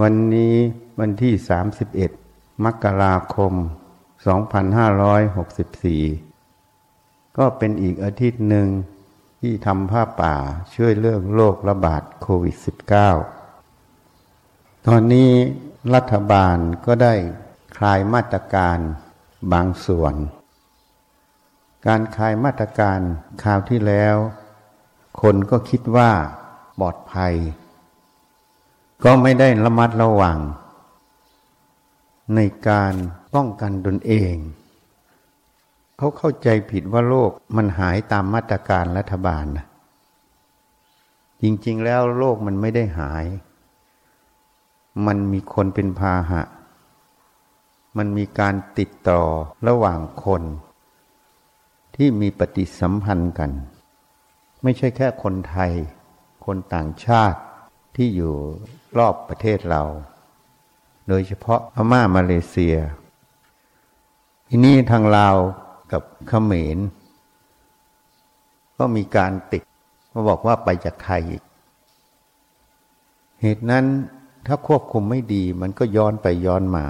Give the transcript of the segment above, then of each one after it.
วันนี้วันที่ 31 มกราคม 2564 ก็เป็นอีกอาทิตย์หนึ่งที่ทำผ้าป่าช่วยเรื่องโรคระบาดโควิด -19 ตอนนี้รัฐบาลก็ได้คลายมาตรการบางส่วน การคลายมาตรการคราวที่แล้ว คนก็คิดว่าปลอดภัย ก็ไม่ได้ระมัดระวัง ในการป้องกันตนเอง เขาเข้าใจผิดว่าโรคมันหายตามมาตรการรัฐบาลนะจริงๆแล้วโรคมันไม่ได้หาย มันมีคนเป็นพาหะ มันมีการติดต่อระหว่างคน ที่มีปฏิสัมพันธ์กัน ไม่ใช่แค่คนไทย คนต่างชาติ ที่อยู่รอบประเทศเรา โดยเฉพาะพม่ามาเลเซีย ทีนี้ทางลาวกับเขมร ก็มีการติดมาบอกว่าไปจากไทยอีก เหตุนั้นถ้าควบคุมไม่ดีมันก็ย้อนไปย้อนมา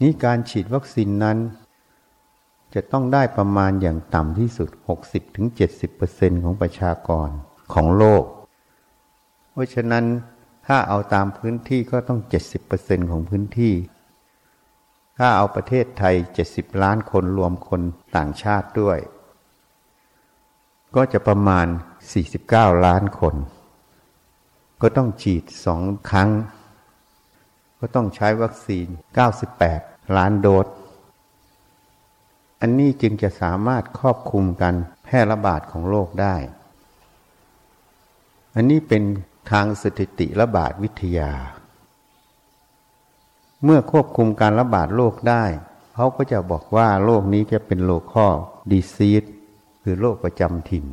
นี้การฉีดวัคซีนนั้น จะต้องได้ประมาณอย่างต่ำที่สุด 60-70%ของประชากรของโลก เพราะฉะนั้นถ้าเอาตามพื้นที่ก็ต้อง 70%ของพื้นที่ ถ้าเอาประเทศไทย 70 ล้านคนรวมคนต่างชาติด้วย ก็จะประมาณ 49 ล้านคน ก็ต้องฉีดสองครั้ง ก็ต้องใช้วัคซีน 98 ล้านโดส อันนี้จึงจะสามารถครอบคุมการแพร่ระบาดของโรคได้ อันนี้เป็น ทางสถิติระบาดวิทยา เมื่อควบคุมการระบาดโรคได้ เขาก็จะบอกว่าโรคนี้จะเป็นโรคข้อดีซีดคือโรคประจำถิ่น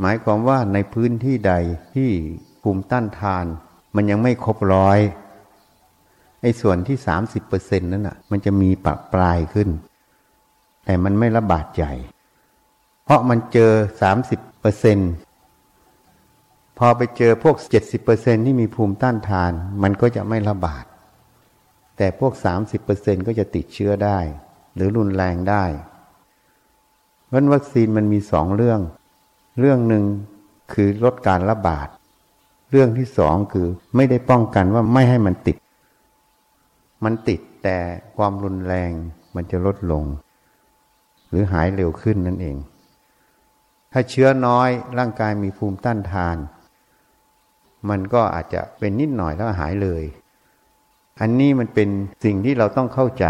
หมายความว่าในพื้นที่ใดที่ภูมิต้านทาน มันยังไม่ครบร้อยไอ้ส่วนที่สามสิบเปอร์เซ็นต์นั้นอะ มันจะมีปรับปลายขึ้น แต่มันไม่ระบาดใหญ่ เพราะมันเจอสามสิบเปอร์เซ็นต์ พอไปเจอพวก 70%ที่มีภูมิต้านทาน มันก็จะไม่ระบาด แต่พวก 30%ก็จะติดเชื้อได้ หรือรุนแรงได้เพราะวัคซีนมันมีสองเรื่อง เรื่องหนึ่งคือลดการระบาด เรื่องที่สองคือไม่ได้ป้องกันว่าไม่ให้มันติด มันติดแต่ความรุนแรงมันจะลดลง หรือหายเร็วขึ้นนั่นเอง ถ้าเชื้อน้อยร่างกายมีภูมิต้านทาน มันก็อาจจะเป็นนิดหน่อยแล้วหายเลย อันนี้มันเป็นสิ่งที่เราต้องเข้าใจ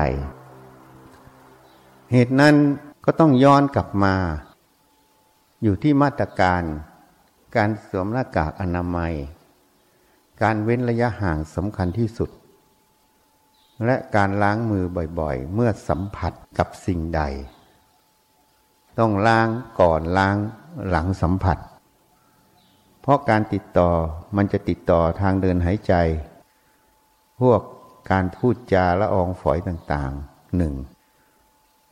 เหตุนั้นก็ต้องย้อนกลับมา อยู่ที่มาตรการ การสวมหน้ากากอนามัย การเว้นระยะห่างสำคัญที่สุด และการล้างมือบ่อยๆ เมื่อสัมผัสกับสิ่งใด ต้องล้างก่อนล้างหลังสัมผัส เพราะการติดต่อมันจะติดต่อทางเดินหายใจ พวกการพูดจาละอองฝอยต่างๆหนึ่ง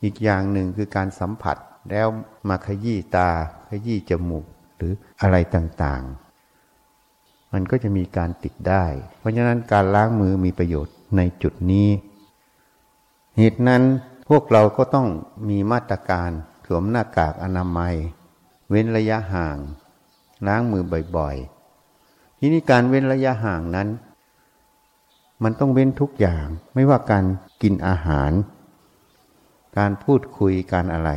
อีกอย่างหนึ่งคือการสัมผัสแล้วมาขยี้ตาขยี้จมูกหรืออะไรต่างๆ มันก็จะมีการติดได้ เพราะฉะนั้นการล้างมือมีประโยชน์ในจุดนี้เหตุนั้นพวกเราก็ต้องมีมาตรการสวมหน้ากากอนามัย เว้นระยะห่าง ล้างมือบ่อยๆ ทีนี้การเว้นระยะห่างนั้น มันต้องเว้นทุกอย่าง ไม่ว่าการกินอาหาร การพูดคุยการอะไร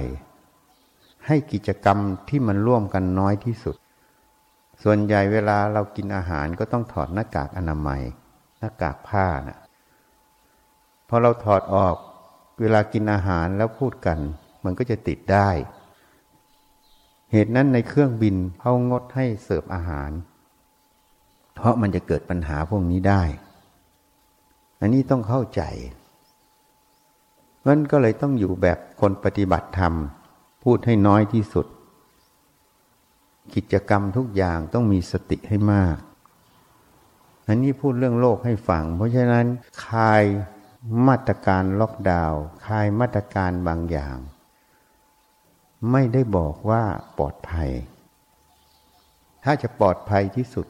ให้กิจกรรมที่มันร่วมกันน้อยที่สุด ส่วนใหญ่เวลาเรากินอาหารก็ต้องถอดหน้ากากอนามัย หน้ากากผ้านะ่ะพอเราถอดออกเวลากินอาหารแล้วพูดกัน มันก็จะติดได้ เหตุนั้นในเครื่องบินเขางดให้เสิร์ฟอาหาร เพราะมันจะเกิดปัญหาพวกนี้ได้ อันนี้ต้องเข้าใจมันก็เลยต้องอยู่แบบคนปฏิบัติธรรม พูดให้น้อยที่สุด กิจกรรมทุกอย่างต้องมีสติให้มาก อันนี้พูดเรื่องโลกให้ฟัง เพราะฉะนั้นคลายมาตรการล็อกดาวน์คลายมาตรการบางอย่าง ไม่ได้บอกว่าปลอดภัย ถ้าจะปลอดภัยที่สุด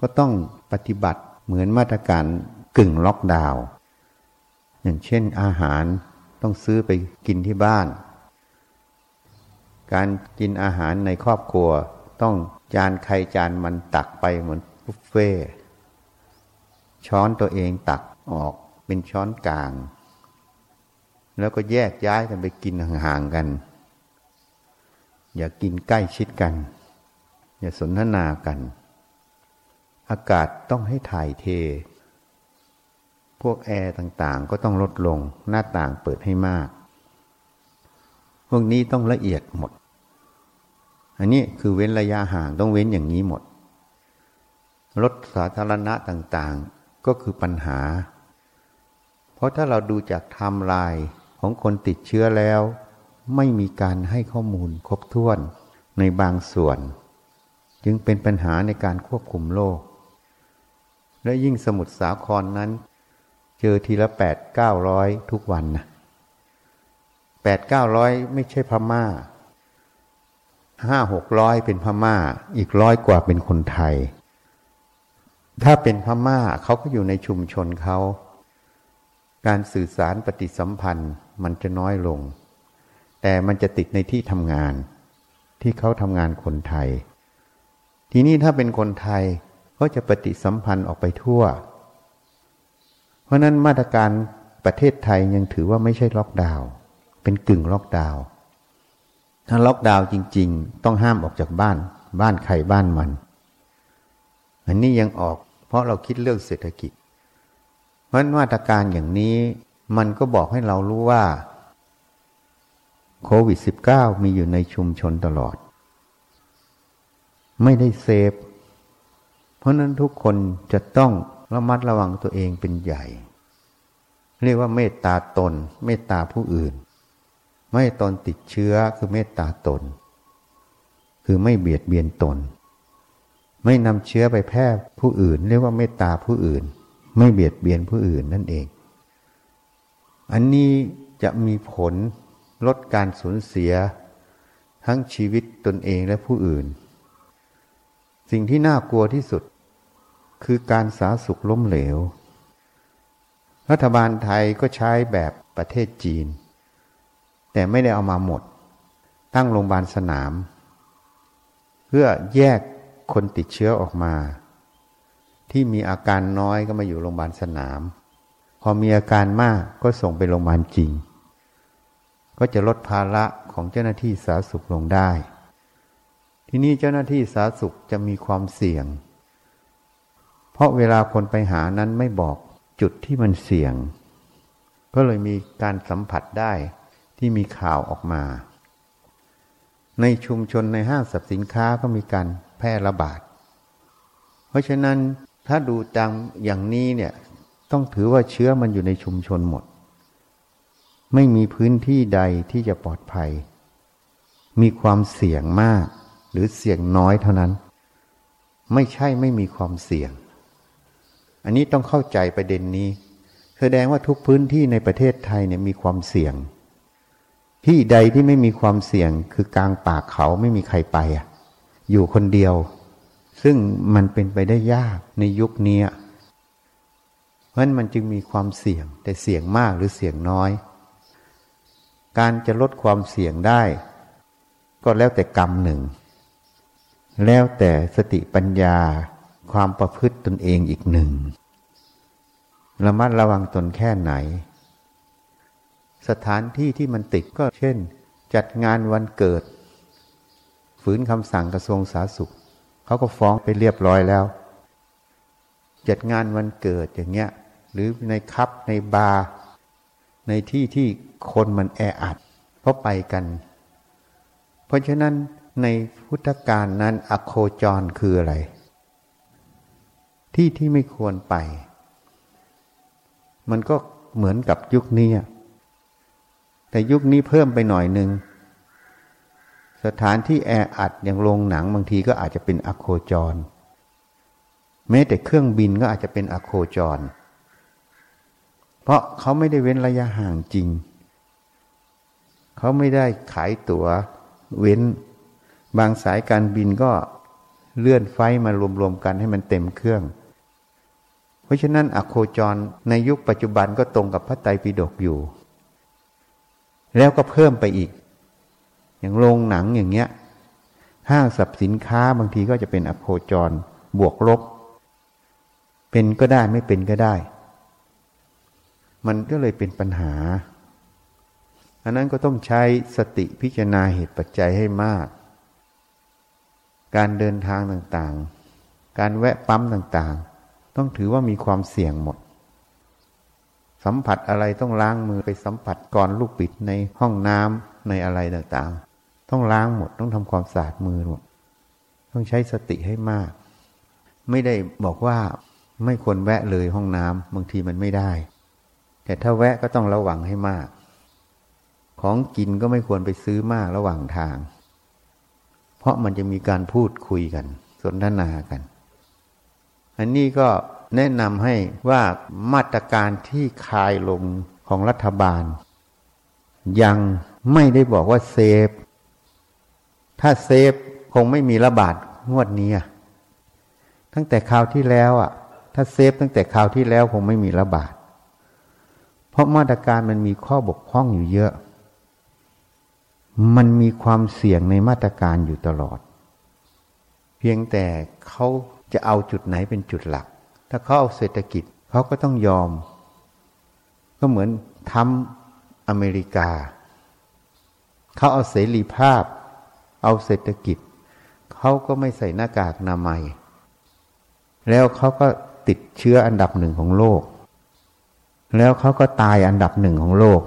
ก็ต้องปฏิบัติเหมือนมาตรการกึ่งล็อกดาวน์อย่างเช่นอาหารต้องซื้อไปกินที่บ้าน การกินอาหารในครอบครัว ต้องจานใครจานมันตักไปเหมือนบุฟเฟ่ช้อนตัวเองตักออกเป็นช้อนกลาง แล้วก็แยกย้ายกันไปกินห่างๆกัน อย่ากินใกล้ชิดกัน อย่าสนทนากัน อากาศต้องให้ถ่ายเท พวกแอร์ต่างๆ ก็ต้องลดลงหน้าต่างเปิดให้มาก พวกนี้ต้องละเอียดหมด อันนี้คือเว้นระยะห่างต้องเว้นอย่างนี้หมด รถสาธารณะต่างๆก็คือปัญหา เพราะถ้าเราดูจากไทม์ไลน์ของคนติดเชื้อแล้ว ไม่มีการให้ข้อมูลครบถ้วนในบางส่วน จึงเป็นปัญหาในการควบคุมโรคและยิ่งสมุทรสาครนนั้น เจอทีละแปดเก้าร้อยทุกวันนะแปดเก้าร้อยไม่ใช่พม่าห้าหกร้อยเป็นพม่า อีกร้อยกว่าเป็นคนไทย ถ้าเป็นพม่าเขาก็อยู่ในชุมชนเขา การสื่อสารปฏิสัมพันธ์มันจะน้อยลง แต่มันจะติดในที่ทำงาน ที่เขาทำงานคนไทย ทีนี้ถ้าเป็นคนไทยก็จะปฏิสัมพันธ์ออกไปทั่ว เพราะนั้นมาตรการประเทศไทยยังถือว่าไม่ใช่ล็อกดาวน์เป็นกึ่งล็อกดาวน์ถ้าล็อกดาวน์จริง ๆ ต้องห้ามออกจากบ้าน บ้านใครบ้านมัน อันนี้ยังออกเพราะเราคิดเรื่องเศรษฐกิจ เพราะมาตรการอย่างนี้มันก็บอกให้เรารู้ว่า โควิด -19 มีอยู่ในชุมชนตลอด ไม่ได้เซฟ เพราะนั้นทุกคนจะต้องระมัดระวังตัวเองเป็นใหญ่ เรียกว่าเมตตาตน เมตตาผู้อื่น ไม่ตนติดเชื้อคือเมตตาตน คือไม่เบียดเบียนตน ไม่นำเชื้อไปแพร่ผู้อื่น เรียกว่าเมตตาผู้อื่น ไม่เบียดเบียนผู้อื่นนั่นเอง อันนี้จะมีผล ลดการสูญเสีย ทั้งชีวิตตนเองและผู้อื่น สิ่งที่น่ากลัวที่สุด คือการสาสุขล้มเหลว รัฐบาลไทยก็ใช้แบบประเทศจีน แต่ไม่ได้เอามาหมด ตั้งโรงพยาบาลสนาม เพื่อแยกคนติดเชื้อออกมา ที่มีอาการน้อยก็มาอยู่โรงพยาบาลสนาม พอมีอาการมากก็ส่งไปโรงพยาบาลจริง ก็จะลดภาระของเจ้าหน้าที่สาธารณสุขลงได้ ที่นี่เจ้าหน้าที่สาธารณสุขจะมีความเสี่ยง เพราะเวลาคนไปหานั้นไม่บอกจุดที่มันเสี่ยง ก็เลยมีการสัมผัสได้ที่มีข่าวออกมา ในชุมชนในห้างสรรพสินค้าก็มีการแพร่ระบาด เพราะฉะนั้นถ้าดูตามอย่างนี้เนี่ยต้องถือว่าเชื้อมันอยู่ในชุมชนหมด ไม่มีพื้นที่ใดที่จะปลอดภัย มีความเสี่ยงมาก หรือเสี่ยงน้อยเท่านั้น ไม่ใช่ไม่มีความเสี่ยง อันนี้ต้องเข้าใจประเด็นนี้ แสดงว่าทุกพื้นที่ในประเทศไทยเนี่ยมีความเสี่ยง ที่ใดที่ไม่มีความเสี่ยง คือกลางป่าเขาไม่มีใครไปอะ อยู่คนเดียว ซึ่งมันเป็นไปได้ยากในยุคนี้เพราะนั้นมันจึงมีความเสี่ยง แต่เสี่ยงมากหรือเสี่ยงน้อย การจะลดความเสี่ยงได้ ก็แล้วแต่กรรมหนึ่ง แล้วแต่สติปัญญาความประพฤติตนเองอีกหนึ่งระมัดระวังตนแค่ไหน สถานที่ที่มันติดก็เช่น จัดงานวันเกิด ฝืนคำสั่งกระทรวงสาธารณสุข เขาก็ฟ้องไปเรียบร้อยแล้ว จัดงานวันเกิดอย่างเงี้ย หรือในคับในบาร์ ในที่ที่คนมันแออัด เพราะไปกัน เพราะฉะนั้นในพุทธกาลนั้นอโคจรคืออะไร ที่ที่ไม่ควรไป มันก็เหมือนกับยุคนี้ แต่ยุคนี้เพิ่มไปหน่อยหนึ่ง สถานที่แออัดอย่างโรงหนังบางทีก็อาจจะเป็นอโคจร แม้แต่เครื่องบินก็อาจจะเป็นอโคจร เพราะเขาไม่ได้เว้นระยะห่างจริง เขาไม่ได้ขายตั๋วเว้น บางสายการบินก็เลื่อนไฟมารวมๆกันให้มันเต็มเครื่อง เพราะฉะนั้นอโคจรในยุคปัจจุบันก็ตรงกับพระไตรปิฎกอยู่ แล้วก็เพิ่มไปอีก อย่างโรงหนังอย่างเงี้ย ห้างสรรพสินค้าบางทีก็จะเป็นอโคจรบวกลบ เป็นก็ได้ไม่เป็นก็ได้ มันก็เลยเป็นปัญหา อันนั้นก็ต้องใช้สติพิจารณาเหตุปัจจัยให้มาก การเดินทางต่างๆ การแวะปั๊มต่างๆ ต้องถือว่ามีความเสี่ยงหมด สัมผัสอะไรต้องล้างมือไปสัมผัสก่อนลูกปิดในห้องน้ำในอะไรต่างๆ ต้องล้างหมดต้องทำความสะอาดมือหมด ต้องใช้สติให้มาก ไม่ได้บอกว่าไม่ควรแวะเลยห้องน้ำบางทีมันไม่ได้ แต่ถ้าแวะก็ต้องระวังให้มาก ของกินก็ไม่ควรไปซื้อมากระหว่างทาง เพราะมันจะมีการพูดคุยกัน สนทนากัน อันนี้ก็แนะนำให้ว่ามาตรการที่คลายลงของรัฐบาล ยังไม่ได้บอกว่าเซฟ ถ้าเซฟคงไม่มีระบาดงวดนี้ตั้งแต่คราวที่แล้วอะ ถ้าเซฟตั้งแต่คราวที่แล้วคงไม่มีระบาด เพราะมาตรการมันมีข้อบกพร่องอยู่เยอะ มันมีความเสี่ยงในมาตรการอยู่ตลอด เพียงแต่เขาจะเอาจุดไหนเป็นจุดหลัก ถ้าเขาเอาเศรษฐกิจเขาก็ต้องยอม ก็เหมือนทำอเมริกา เขาเอาเสรีภาพ เอาเศรษฐกิจ เขาก็ไม่ใส่หน้ากากนามัย แล้วเขาก็ติดเชื้ออันดับหนึ่งของโลก แล้วเขาก็ตายอันดับหนึ่งของโลก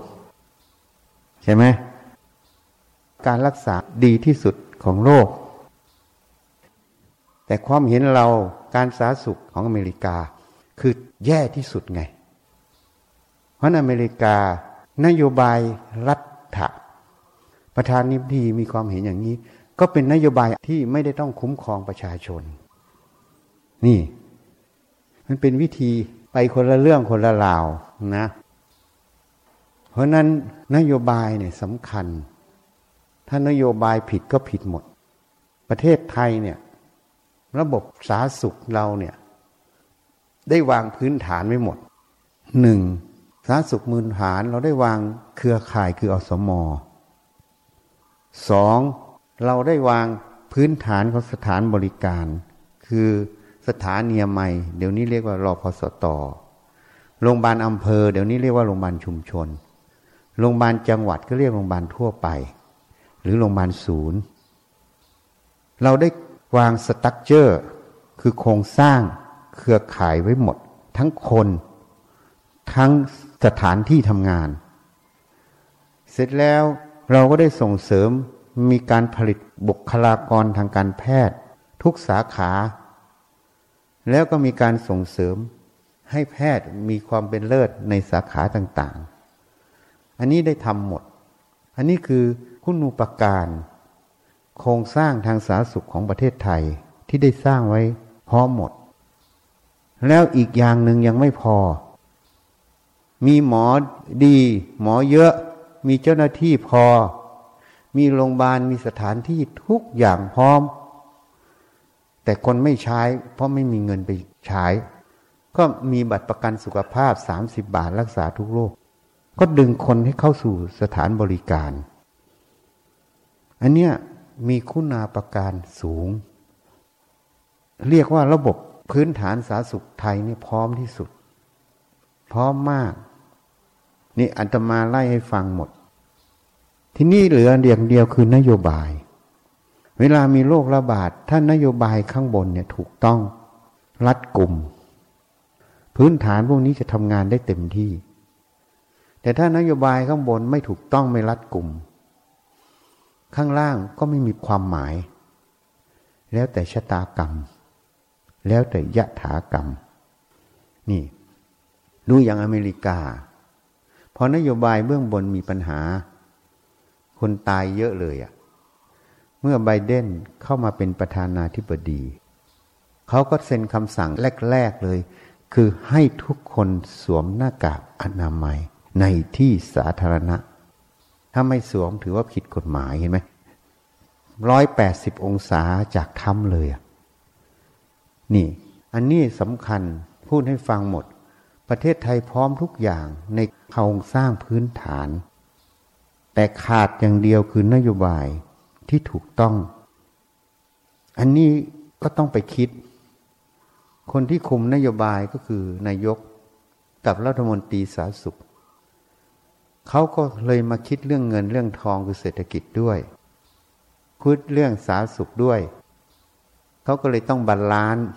ใช่ไหมการรักษาดีที่สุดของโลก แต่ความเห็นเราการสาธารณสุขของอเมริกา คือแย่ที่สุดไง เพราะอเมริกานโยบายรัฐะประธานนิบดีมีความเห็นอย่างนี้ ก็เป็นนโยบายที่ไม่ได้ต้องคุ้มครองประชาชน นี่ มันเป็นวิธีไปคนละเรื่องคนละราว นะ เพราะนั้นนโยบายเนี่ยสำคัญ ถ้านโยบายผิดก็ผิดหมด ประเทศไทยเนี่ย ระบบสาธารณสุขเราเนี่ย ได้วางพื้นฐานไว้หมดหนึ่งสาธารณสุขมืนฐานเราได้วางเครือข่ายคืออสมอสองเราได้วางพื้นฐานของสถานบริการ คือสถานีใหม่ เดี๋ยวนี้เรียกว่ารอพสตอ โรงพยาบาลอำเภอเดี๋ยวนี้เรียกว่าโรงพยาบาลชุมชน โรงพยาบาลจังหวัดก็เรียกโรงพยาบาลทั่วไป หรือโรงพยาบาลศูนย์ เราได้วางสตั๊กเจอร์คือโครงสร้างเครือข่ายไว้หมด ทั้งคน ทั้งสถานที่ทำงาน เสร็จแล้วเราก็ได้ส่งเสริมมีการผลิตบุคลากรทางการแพทย์ ทุกสาขา แล้วก็มีการส่งเสริม ให้แพทย์มีความเป็นเลิศในสาขาต่างๆ อันนี้ได้ทำหมด อันนี้คือคุณูปการ โครงสร้างทางสาธารณสุขของประเทศไทยที่ได้สร้างไว้พร้อมหมด แล้วอีกอย่างหนึ่งยังไม่พอ มีหมอดี หมอเยอะ มีเจ้าหน้าที่พอ มีโรงพยาบาลมีสถานที่ทุกอย่างพร้อม แต่คนไม่ใช้ เพราะไม่มีเงินไปใช้ ก็มีบัตรประกันสุขภาพ 30 บาทรักษาทุกโรค ก็ดึงคนให้เข้าสู่สถานบริการ อันเนี้ยมีคุณาประการสูง เรียกว่าระบบพื้นฐานสาธารณสุขไทยนี่พร้อมที่สุด พร้อมมาก นี่อันตมาไล่ให้ฟังหมด ที่นี่เหลือเดียงเดียวคือนโยบาย เวลามีโรคระบาดถ้านโยบายข้างบนเนี่ยถูกต้องรัดกลุ่ม พื้นฐานพวกนี้จะทำงานได้เต็มที่ แต่ถ้านโยบายข้างบนไม่ถูกต้องไม่รัดกลุ่ม ข้างล่างก็ไม่มีความหมาย แล้วแต่ชะตากรรม แล้วแต่ยะถากรรม นี่ดูอย่างอเมริกา พอนโยบายเบื้องบนมีปัญหา คนตายเยอะเลยอะ่ะ เมื่อไบเดนเข้ามาเป็นประธานาธิบดี เขาก็เซ็นคำสั่งแรก ๆ เลย คือให้ทุกคนสวมหน้ากากอนามัยในที่สาธารณะ ถ้าไม่สวมถือว่าผิดกฎหมายเห็นไหมร้อยแปดสิบองศาจากถ้ำเลยนี่ อันนี้สำคัญพูดให้ฟังหมด ประเทศไทยพร้อมทุกอย่างในโครงสร้างพื้นฐาน แต่ขาดอย่างเดียวคือนโยบายที่ถูกต้อง อันนี้ก็ต้องไปคิด คนที่คุมนโยบายก็คือนายกกับรัฐมนตรีสาธารณสุขเขาก็เลยมาคิดเรื่องเงินเรื่องทองคือเศรษฐกิจด้วยคิดเรื่องสาธารณสุขด้วยเขาก็เลยต้อง balance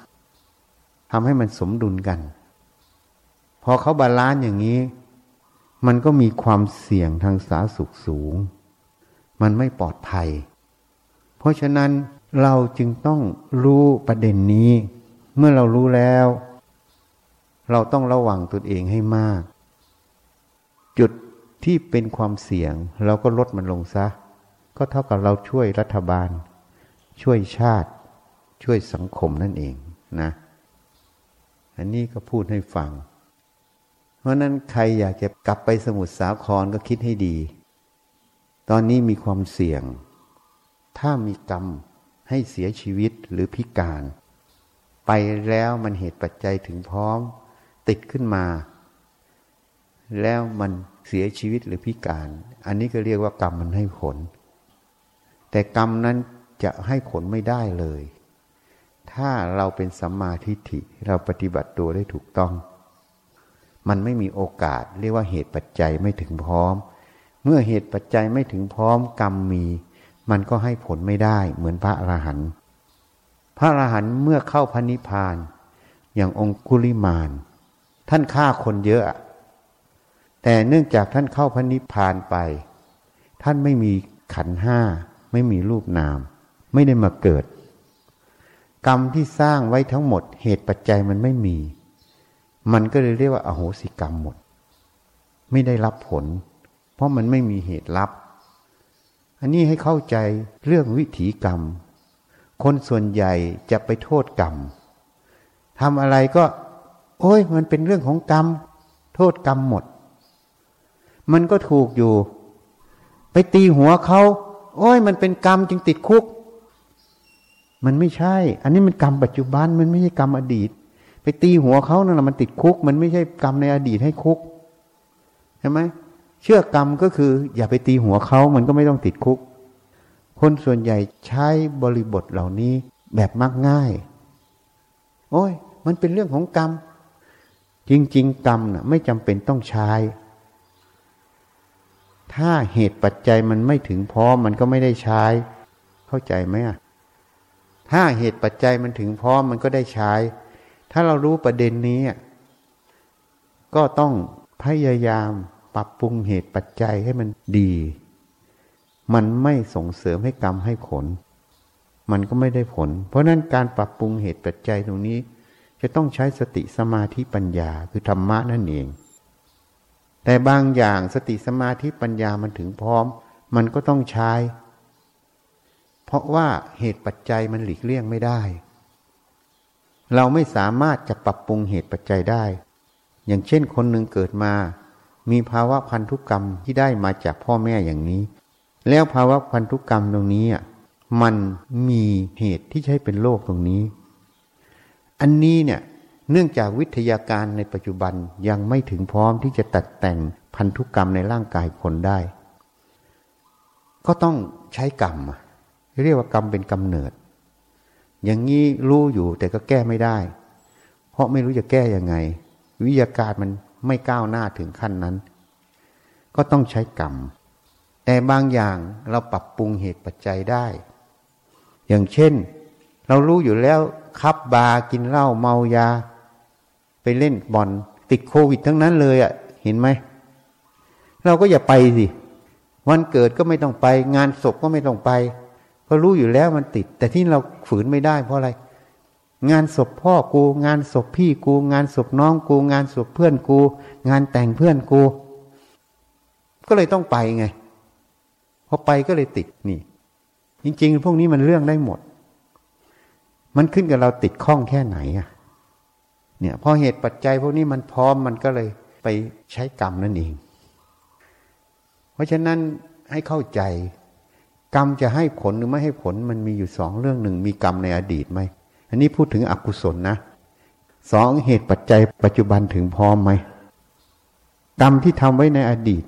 ทำให้มันสมดุลกัน พอเขาบาลานซ์อย่างนี้ มันก็มีความเสี่ยงทางสาธารณสุขสูง มันไม่ปลอดภัย เพราะฉะนั้นเราจึงต้องรู้ประเด็นนี้ เมื่อเรารู้แล้ว เราต้องระวังตัวเองให้มาก จุดที่เป็นความเสี่ยง เราก็ลดมันลงซะ ก็เท่ากับเราช่วยรัฐบาล ช่วยชาติ ช่วยสังคมนั่นเองนะ อันนี้ก็พูดให้ฟัง เพราะนั้นใครอยากจะกลับไปสมุทรสาครก็คิดให้ดี ตอนนี้มีความเสี่ยง ถ้ามีกรรมให้เสียชีวิตหรือพิการ ไปแล้วมันเหตุปัจจัยถึงพร้อม ติดขึ้นมา แล้วมันเสียชีวิตหรือพิการ อันนี้ก็เรียกว่ากรรมมันให้ผล แต่กรรมนั้นจะให้ผลไม่ได้เลย ถ้าเราเป็นสัมมาทิฏฐิเราปฏิบัติตัวได้ถูกต้อง มันไม่มีโอกาส เรียกว่าเหตุปัจจัยไม่ถึงพร้อม เมื่อเหตุปัจจัยไม่ถึงพร้อม กรรมมี มันก็ให้ผลไม่ได้ เหมือนพระอรหันต์ พระอรหันต์เมื่อเข้าพระนิพพาน อย่างองคุลิมาน ท่านฆ่าคนเยอะ แต่เนื่องจากท่านเข้าพระนิพพานไป ท่านไม่มีขันห้า ไม่มีรูปนาม ไม่ได้มาเกิด กรรมที่สร้างไว้ทั้งหมดเหตุปัจจัยมันไม่มี มันก็เลยเรียกว่าอาโหสิกรรมหมด ไม่ได้รับผล เพราะมันไม่มีเหตุรับ อันนี้ให้เข้าใจเรื่องวิถีกรรม คนส่วนใหญ่จะไปโทษกรรมทำอะไรก็ โอ้ยมันเป็นเรื่องของกรรม โทษกรรมหมด มันก็ถูกอยู่ ไปตีหัวเขาโอ้ยมันเป็นกรรมจึงติดคุก มันไม่ใช่ อันนี้มันกรรมปัจจุบัน มันไม่ใช่กรรมอดีต ไปตีหัวเขานั่นแหละมันติดคุก มันไม่ใช่กรรมในอดีตให้คุกใช่ไหมเชื่อกรรมก็คือ อย่าไปตีหัวเขามันก็ไม่ต้องติดคุก คนส่วนใหญ่ใช้บริบทเหล่านี้แบบมักง่าย โอ้ย มันเป็นเรื่องของกรรม จริง ๆ กรรมนะ่ะไม่จำเป็นต้องใช้ ถ้าเหตุปัจจัยมันไม่ถึงพร้อมมันก็ไม่ได้ใช้ เข้าใจไหมอะถ้าเหตุปัจจัยมันถึงพร้อมมันก็ได้ใช้ ถ้าเรารู้ประเด็นนี้ ก็ต้องพยายามปรับปรุงเหตุปัจจัยให้มันดี มันไม่ส่งเสริมให้กรรมให้ผล มันก็ไม่ได้ผล เพราะนั้นการปรับปรุงเหตุปัจจัยตรงนี้ จะต้องใช้สติสมาธิปัญญาคือธรรมะนั่นเอง แต่บางอย่างสติสมาธิปัญญามันถึงพร้อม มันก็ต้องใช้ เพราะว่าเหตุปัจจัยมันหลีกเลี่ยงไม่ได้ เราไม่สามารถจะปรับปรุงเหตุปัจจัยได้ อย่างเช่นคนหนึ่งเกิดมา มีภาวะพันธุกรรมที่ได้มาจากพ่อแม่อย่างนี้ แล้วภาวะพันธุกรรมตรงนี้อะมันมีเหตุที่ใช้เป็นโรคตรงนี้ อันนี้เนี่ยเนื่องจากวิทยาการในปัจจุบันยังไม่ถึงพร้อมที่จะตัดแต่งพันธุกรรมในร่างกายคนได้ ก็ต้องใช้กรรม เรียกว่ากรรมเป็นกำเนิด อย่างนี้รู้อยู่แต่ก็แก้ไม่ได้ เพราะไม่รู้จะแก้ยังไง วิทยาการมันไม่ก้าวหน้าถึงขั้นนั้น ก็ต้องใช้กรรม แต่บางอย่างเราปรับปรุงเหตุปัจจัยได้ อย่างเช่น เรารู้อยู่แล้วคับบาร์กินเหล้าเมายา ไปเล่นบอลติดโควิดทั้งนั้นเลยอะ่ะ เห็นไหม เราก็อย่าไปสิ วันเกิดก็ไม่ต้องไป งานศพก็ไม่ต้องไปก็รู้อยู่แล้วมันติด แต่ที่เราฝืนไม่ได้เพราะอะไร งานศพพ่อกูงานศพพี่กู งานศพน้องกู งานศพเพื่อนกู งานแต่งเพื่อนกู ก็เลยต้องไปไง อไปก็เลยติดนี่ จริง ๆ พวกนี้มันเรื่องได้หมด มันขึ้นกับเราติดข้องแค่ไหนอะเนี่ยพอเหตุปัจจัยพวกนี้มันพร้อมมันก็เลยไปใช้กรรมนั่นเอง เพราะฉะนั้นให้เข้าใจ กรรมจะให้ผลหรือไม่ให้ผลมันมีอยู่สองเรื่องหนึ่งมีกรรมในอดีตไหมอันนี้พูดถึงอกุศลนะสองเหตุปัจจัยปัจจุบันถึงพร้อมไหมกรรมที่ทำไว้ในอดีต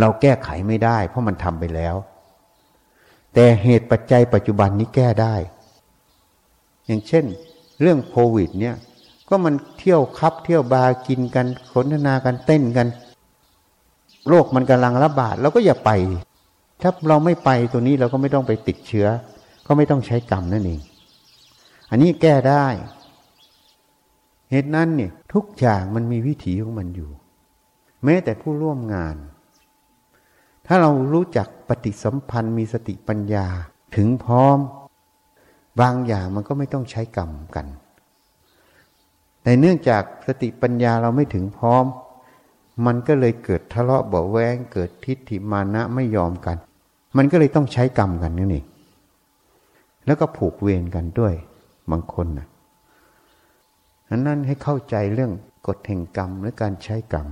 เราแก้ไขไม่ได้ เพราะมันทำไปแล้ว แต่เหตุปัจจัยปัจจุบันนี้แก้ได้ อย่างเช่น เรื่องโควิด เนี่ย ก็มันเที่ยวผับเที่ยวบาร์กินกันสนทนากันเต้นกันโรคมันกำลังระบาดเราก็อย่าไป ถ้าเราไม่ไปตัวนี้เราก็ไม่ต้องไปติดเชื้อ ก็ไม่ต้องใช้กรรมนั่นเอง อันนี้แก้ได้ เหตุนั้นเนี่ยทุกอย่างมันมีวิถีของมันอยู่ แม้แต่ผู้ร่วมงาน ถ้าเรารู้จักปฏิสัมพันธ์มีสติปัญญาถึงพร้อม บางอย่างมันก็ไม่ต้องใช้กรรมกันแต่เนื่องจากสติปัญญาเราไม่ถึงพร้อม มันก็เลยเกิดทะเลาะเบาแวงเกิดทิฏฐิมานะไม่ยอมกัน มันก็เลยต้องใช้กรรมกันนี่นี่แล้วก็ผูกเวรกันด้วยบางคนนะนั้นให้เข้าใจเรื่องกฎแห่งกรรมและการใช้กรรม